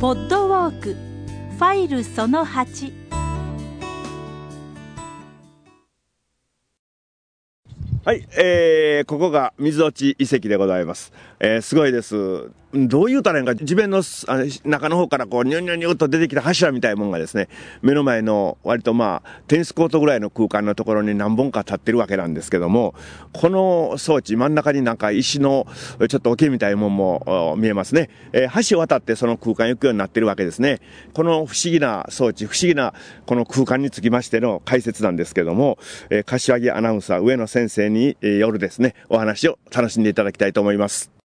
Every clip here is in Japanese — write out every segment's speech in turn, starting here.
ポッドウォークファイルその8はい、えー、ここが水落遺跡でございます。えー、すごいです。どう言うたらいいんか、地面のあの中の方からこう、ニュニュニュと出てきた柱みたいなもんがですね、目の前の割とまあ、テニスコートぐらいの空間のところに何本か立ってるわけなんですけども、この装置、真ん中になんか石のちょっと桶みたいなもんも見えますね。えー、橋を渡ってその空間行くようになってるわけですね。この不思議な装置、不思議なこの空間につきましての解説なんですけども、えー、柏木アナウンサー、上野先生に、えー、よるですね、お話を楽しんでいただきたいと思います。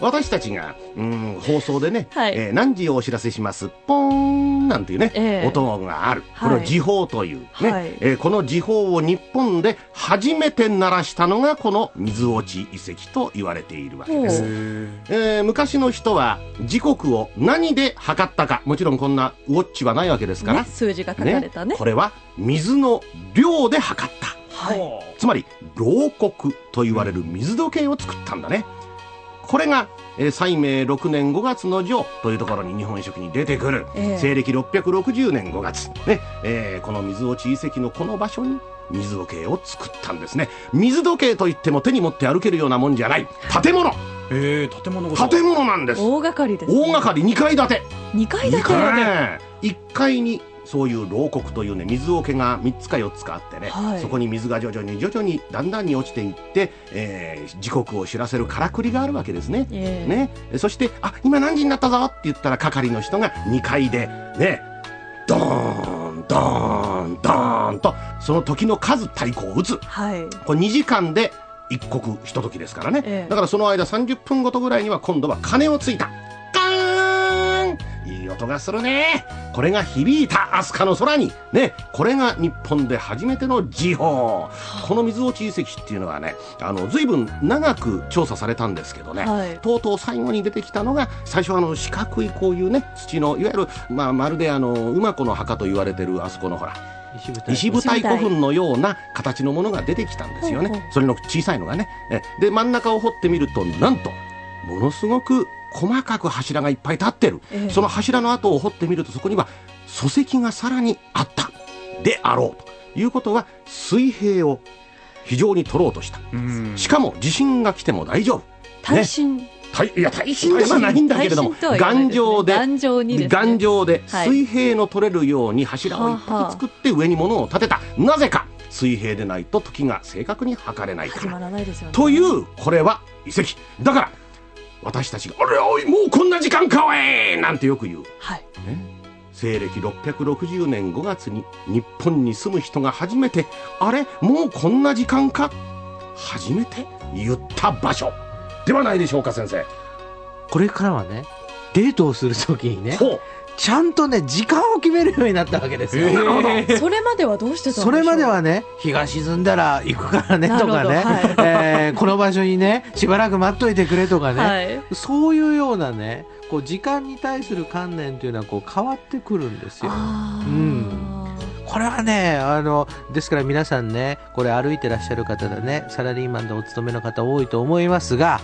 私たちが、うん、放送でね、はい、えー、何時をお知らせします、ポーンなんていうね、えー、音がある。これを時報という、ね、はい、えー、この時報を日本で初めて鳴らしたのがこの水落ち遺跡と言われているわけです。えー、昔の人は時刻を何で測ったか、もちろんこんなウォッチはないわけですから、ね、数字が書かれたね、ね、これは水の量で測った。はい、つまり、漏刻と言われる水時計を作ったんだね。これが、えー、西明6年5月の序というところに日本書紀に出てくる、えー、西暦660年5月、ね。えー、この水落ち遺跡のこの場所に水時計を作ったんですね。水時計といっても手に持って歩けるようなもんじゃない。建物。えー、建物建物なんです。大掛かりです、ね、大掛かり。2階建て。2階建て。ね1階にそういう漏刻というね水桶が3つか4つかあってね、はい、そこに水が徐々に徐々にだんだんに落ちていって、えー、時刻を知らせるからくりがあるわけですね。えー、ね。そして「あ今何時になったぞ」って言ったら係の人が2階でね。ドーンドーンドーンとその時の数太鼓を打つ、はい、これ2時間で一刻ひと時ですからね、えー、だからその間30分ごとぐらいには今度は鐘をついた。音がするね。これが響いた飛鳥の空に。ね。これが日本で初めての時報。この水落ち遺跡っていうのはね、あの、随分長く調査されたんですけどね、はい、とうとう最後に出てきたのが、最初あの、四角いこういうね、土の、いわゆる、まあ、まるであの、馬子の墓と言われてるあそこのほら、石舞台古墳のような形のものが出てきたんですよね。それの小さいのがね。で、真ん中を掘ってみると、なんと、ものすごく細かく柱がいっぱい立ってる、えー、その柱の跡を掘ってみるとそこには礎石がさらにあった。であろうということは水平を非常に取ろうとした。しかも地震が来ても大丈夫。耐震、ねいや耐震ではないんだけれども頑丈で頑丈に、ね、頑丈で水平の取れるように柱をいっぱい作って上に物を建てた、なぜか水平でないと時が正確に測れないから、ね、というこれは遺跡。だから私たちが「あれおいもうこんな時間かおい!」なんてよく言う、はい。ね、西暦660年5月に日本に住む人が初めて「あれもうこんな時間か?」初めて言った場所。ではないでしょうか先生。これからはねデートをする時にねちゃんとね時間を決めるようになったわけですよ。えー、それまではどうしてたそれまではね日が沈んだら行くからねとかね、はい、えー、この場所にねしばらく待っといてくれとかね、はい、そういうようなねこう時間に対する観念というのはこう変わってくるんですよ。うん。これはね、あの、ですから皆さんね、これ歩いてらっしゃる方でね、サラリーマンでお勤めの方多いと思いますが、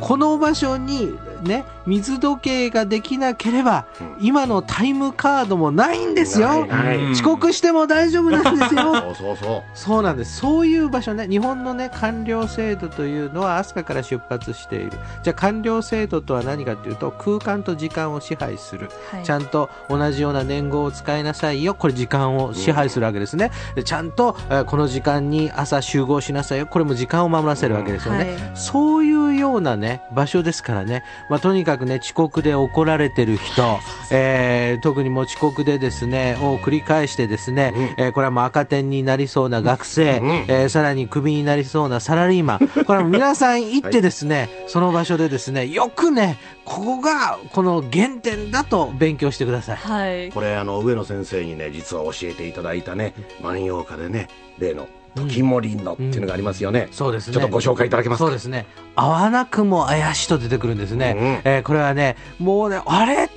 この場所にね、水時計ができなければ、今のタイムカードもないんですよ。遅刻しても大丈夫なんですよ。そうそうそう。そうなんです。そういう場所ね、日本のね、官僚制度というのは飛鳥から出発している。じゃあ官僚制度とは何かというと、空間と時間を支配する。はい、ちゃんと同じような年号を使いなさいよ。これ時間を支配するわけですね。でちゃんと、えー、この時間に朝集合しなさいよ。これも時間を守らせるわけですよね。はい、そういうようなね、場所ですからね。まあ、とにかくね、遅刻で怒られてる人、えー、特にもう遅刻でですね、を繰り返してですね、うん、えー、これはもう赤点になりそうな学生、うん、えー、さらにクビになりそうなサラリーマン、これは皆さん行ってですね、はい、その場所でですね、よくね、ここがこの原点だと勉強してください。はい、これあの上野先生にね実は教えていただいたね万葉歌でね例の時森のっていうのがありますよね、うん、そうですね。ちょっとご紹介いただけますそうですね「合わなくも怪し」と出てくるんですね、うん、えー、これはねもうねあれ？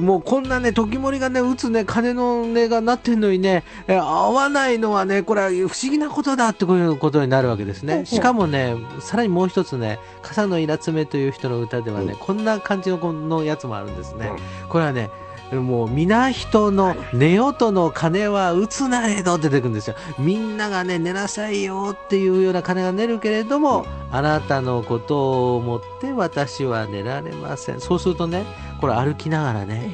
もうこんなね、時森がね、打つね、鐘の音がなってんのにね、え合わないのはね、これは不思議なことだってこういうことになるわけですね。しかもね、さらにもう一つね、笠野イラつめという人の歌ではね、こんな感じのこのやつもあるんですね。これはね、もう皆人の寝音の鐘は打つなれどって出てくるんですよ。みんながね、寝なさいよっていうような鐘が寝るけれども、あなたのことを思って私は寝られません。そうするとね、これ歩きながらね、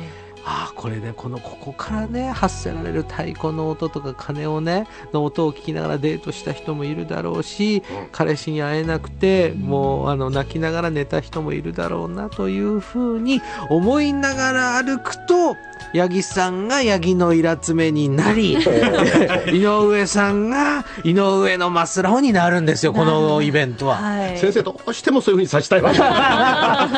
ああこれねこのここからね発せられる太鼓の音とか鐘をねの音を聞きながらデートした人もいるだろうし、彼氏に会えなくてもうあの泣きながら寝た人もいるだろうなというふうに思いながら歩くと八木さんが八木のイラつめになり 井上さんが井上のマスラオになるんですよこのイベントは、はい、先生どうしてもそういうふうにさしたいわ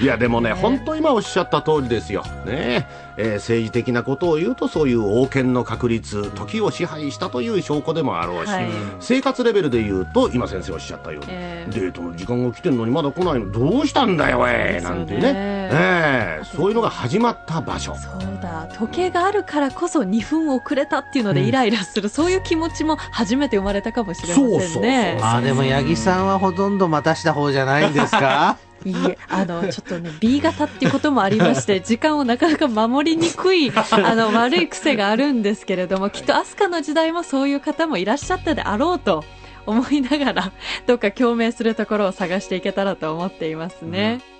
いやでもね本当今おっしゃった通りですよね。えー、政治的なことを言うとそういう王権の確立時を支配したという証拠でもあろうし、はい、生活レベルで言うと今先生おっしゃったように、えー、デートの時間が来てるのにまだ来ないのどうしたんだよおいなんていうね、えー、そういうのが始まった場所。そうだ時計があるからこそ2分遅れたっていうのでイライラする、うん、そういう気持ちも初めて生まれたかもしれませんね。そうそうそう。あでも八木さんはほとんど待たした方じゃないんですか？いいえ、あの、ちょっとね、B 型っていうこともありまして、時間をなかなか守りにくい、あの、悪い癖があるんですけれども、きっと飛鳥の時代もそういう方もいらっしゃったであろうと思いながら、どっか共鳴するところを探していけたらと思っていますね。うん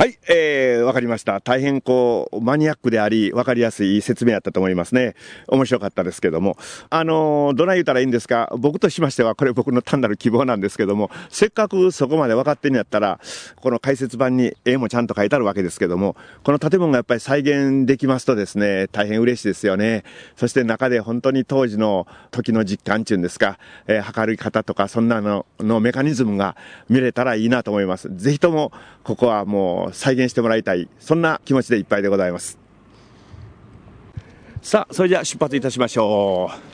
はい、えー、わかりました。大変こう、マニアックであり、わかりやすい説明やったと思いますね。面白かったですけども。あのー、どない言うたらいいんですか？僕としましては、これ僕の単なる希望なんですけども、せっかくそこまで分かってんやったら、この解説版に絵もちゃんと書いてあるわけですけども、この建物がやっぱり再現できますとですね、大変嬉しいですよね。そして中で本当に当時の時の実感っていうんですか、えー、測り方とか、そんなののメカニズムが見れたらいいなと思います。ぜひとも、ここはもう、再現してもらいたい、そんな気持ちでいっぱいでございます。さあ、それじゃあ出発いたしましょう。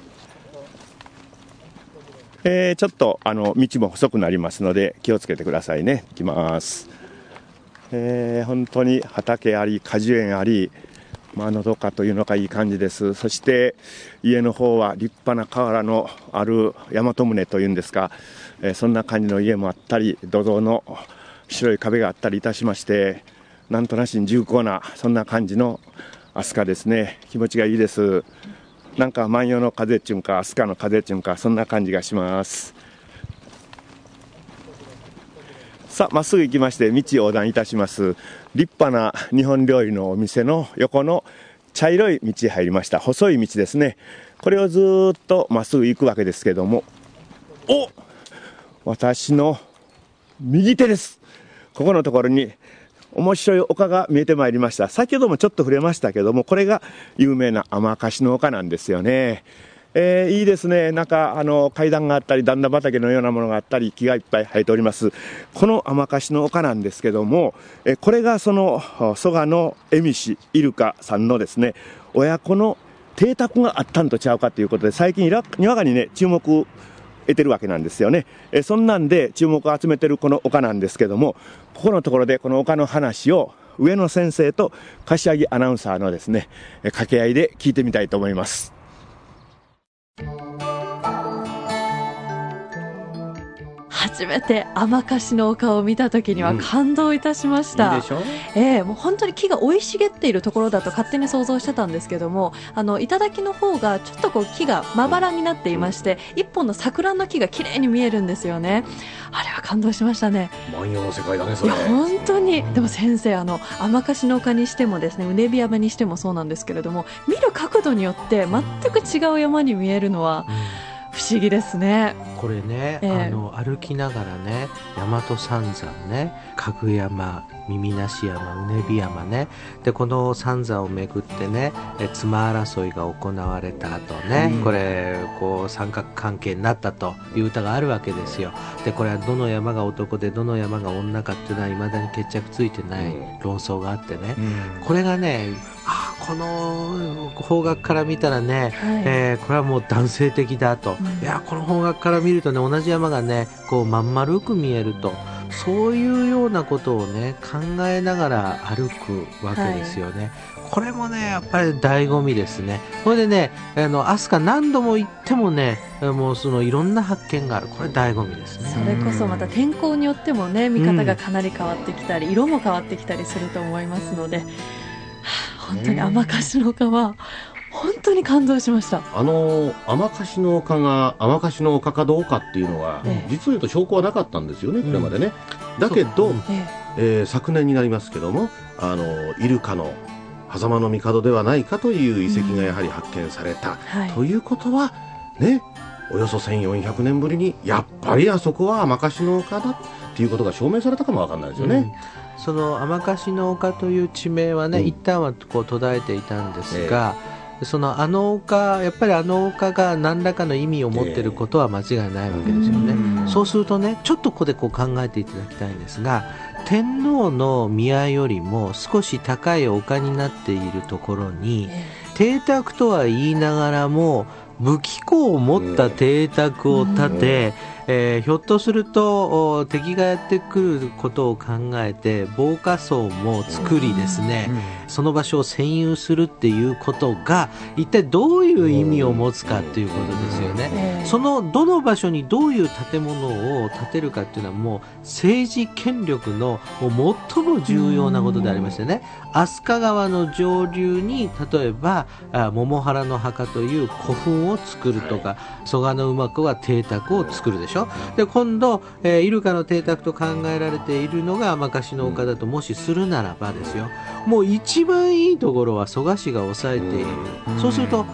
えー、ちょっとあの道も細くなりますので気をつけてくださいね。行きます。えー、本当に畑あり、果樹園あり、まあのどかというのがいい感じです。そして家の方は立派な瓦のある大和棟というんですか、えー、そんな感じの家もあったり、土蔵の白い壁があったりいたしまして、なんとなしに重厚な、そんな感じの飛鳥ですね。気持ちがいいです。なんか万葉の風っていうか、飛鳥の風っていうか、そんな感じがします。さあ、まっすぐ行きまして、道横断いたします。立派な日本料理のお店の横の茶色い道入りました。細い道ですね。これをずっとまっすぐ行くわけですけども、お私の右手です。ここのところに面白い丘が見えてまいりました。先ほどもちょっと触れましたけども、これが有名な甘かしの丘なんですよね。えー、いいですね。なんか、あの、階段があったり、段々畑のようなものがあったり、木がいっぱい生えております。この甘かしの丘なんですけども、えこれがその、蘇我の恵美氏、イルカさんのですね、親子の邸宅があったんとちゃうかということで、最近、にわかにね、注目得てるわけなんですよね。えそんなんで注目を集めてるこの丘なんですけども、ここのところでこの丘の話を上野先生と柏木アナウンサーのですね、掛け合いで聞いてみたいと思います。初めて甘かしの丘を見た時には感動いたしました、うん、いいえー、もう本当に木が生い茂っているところだと勝手に想像してたんですけどもあの頂の方がちょっとこう木がまばらになっていまして、一本の桜の木が綺麗に見えるんですよね。あれは感動しましたね。万葉の世界だねそれ。いや本当に。でも先生あの甘かしの丘にしてもですねうねび山にしてもそうなんですけれども見る角度によって全く違う山に見えるのは、うん不思議ですね。これね、えー、あの歩きながらね大和三山ね家具山耳なし山うねび山ねでこの三山をめぐってね妻争いが行われた後ね、うん、これこう三角関係になったという歌があるわけですよ。でこれはどの山が男でどの山が女かっていうのはいまだに決着ついてない論争があってね、うん、これがねあこの方角から見たらね、はい、えー、これはもう男性的だと、うん、いやこの方角から見るとね同じ山がねこうまん丸く見えると。そういうようなことをね考えながら歩くわけですよね、はい、これもねやっぱり醍醐味ですね。これでねあの飛鳥何度も行ってもねもうそのいろんな発見がある。これ醍醐味ですね。それこそまた天候によってもね見方がかなり変わってきたり、うん、色も変わってきたりすると思いますので、はあ、本当に甘かしの川本当に感動しました。あの甘かしの丘が甘かしの丘かどうかっていうのは、ええ、実を言うと証拠はなかったんですよねこれまでね、う。ん、だけど、ええ。ー、昨年になりますけどもあのイルカの狭間の帝ではないかという遺跡がやはり発見された、うんはい、ということはねおよそ1400年ぶりにやっぱりあそこは甘かしの丘だっていうことが証明されたかもわかんないですよね。うんその甘かしの丘という地名はね、うん、一旦はこう途絶えていたんですが、えーそのあの丘やっぱりあの丘が何らかの意味を持っていることは間違いないわけですよね、そうするとねちょっとここでこう考えていただきたいんですが天皇の宮よりも少し高い丘になっているところに、邸宅とは言いながらも武器庫を持った邸宅を建て、えー、ひょっとすると敵がやってくることを考えて防火層も作りですね、その場所を占有するっていうことが一体どういう意味を持つかっていうことですよね、そのどの場所にどういう建物を建てるかっていうのはもう政治権力の最も重要なことでありましてね、飛鳥川の上流に例えば桃原の墓という古墳を作るとか蘇我馬子は邸宅を作るでしょしょ？で今度、えー、イルカの邸宅と考えられているのが甘かの丘だともしするならばですよ。もう一番いいところは蘇我氏が抑えている、そうすると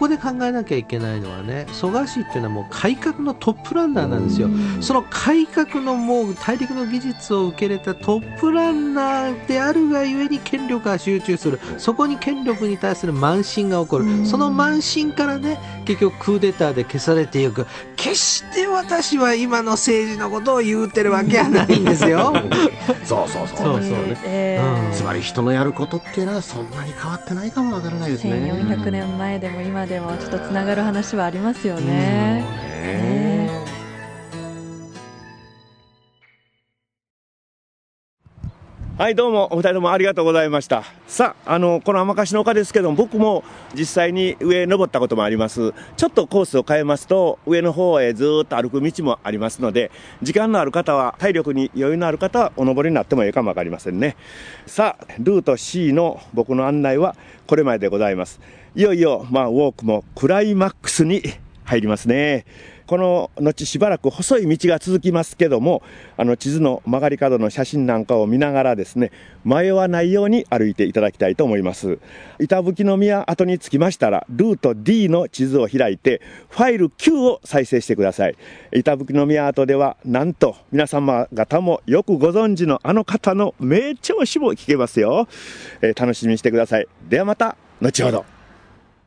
こで考えなきゃいけないのはね蘇我氏っていうのはもう改革のトップランナーなんですよ、その改革のもう大陸の技術を受け入れたトップランナーであるがゆえに権力が集中する。そこに権力に対する慢心が起こる。その慢心からね結局クーデターで消されていく決して私は今の政治のことを言うてるわけはないんですよ。そうそうそう。そうそうね、えつまり人のやることっていうのはそんなに変わってないかもわからないですね。1400年前でも今でもちょっとつながる話はありますよね。はい、どうも、お二人ともありがとうございました。さあ、あの、この甘かしの丘ですけども、僕も実際に上登ったこともあります。ちょっとコースを変えますと、上の方へずっと歩く道もありますので、時間のある方は、体力に余裕のある方は、お登りになってもいいかもわかりませんね。さあ、ルート C の僕の案内はこれまででございます。いよいよ、まあ、ウォークもクライマックスに入りますね。この後しばらく細い道が続きますけども、あの地図の曲がり角の写真なんかを見ながらですね、迷わないように歩いていただきたいと思います。板吹の宮跡に着きましたら、ルート D の地図を開いて、ファイル9を再生してください。板吹の宮跡では、なんと皆様方もよくご存知のあの方の名調子も聞けますよ。えー、楽しみにしてください。ではまた、後ほど。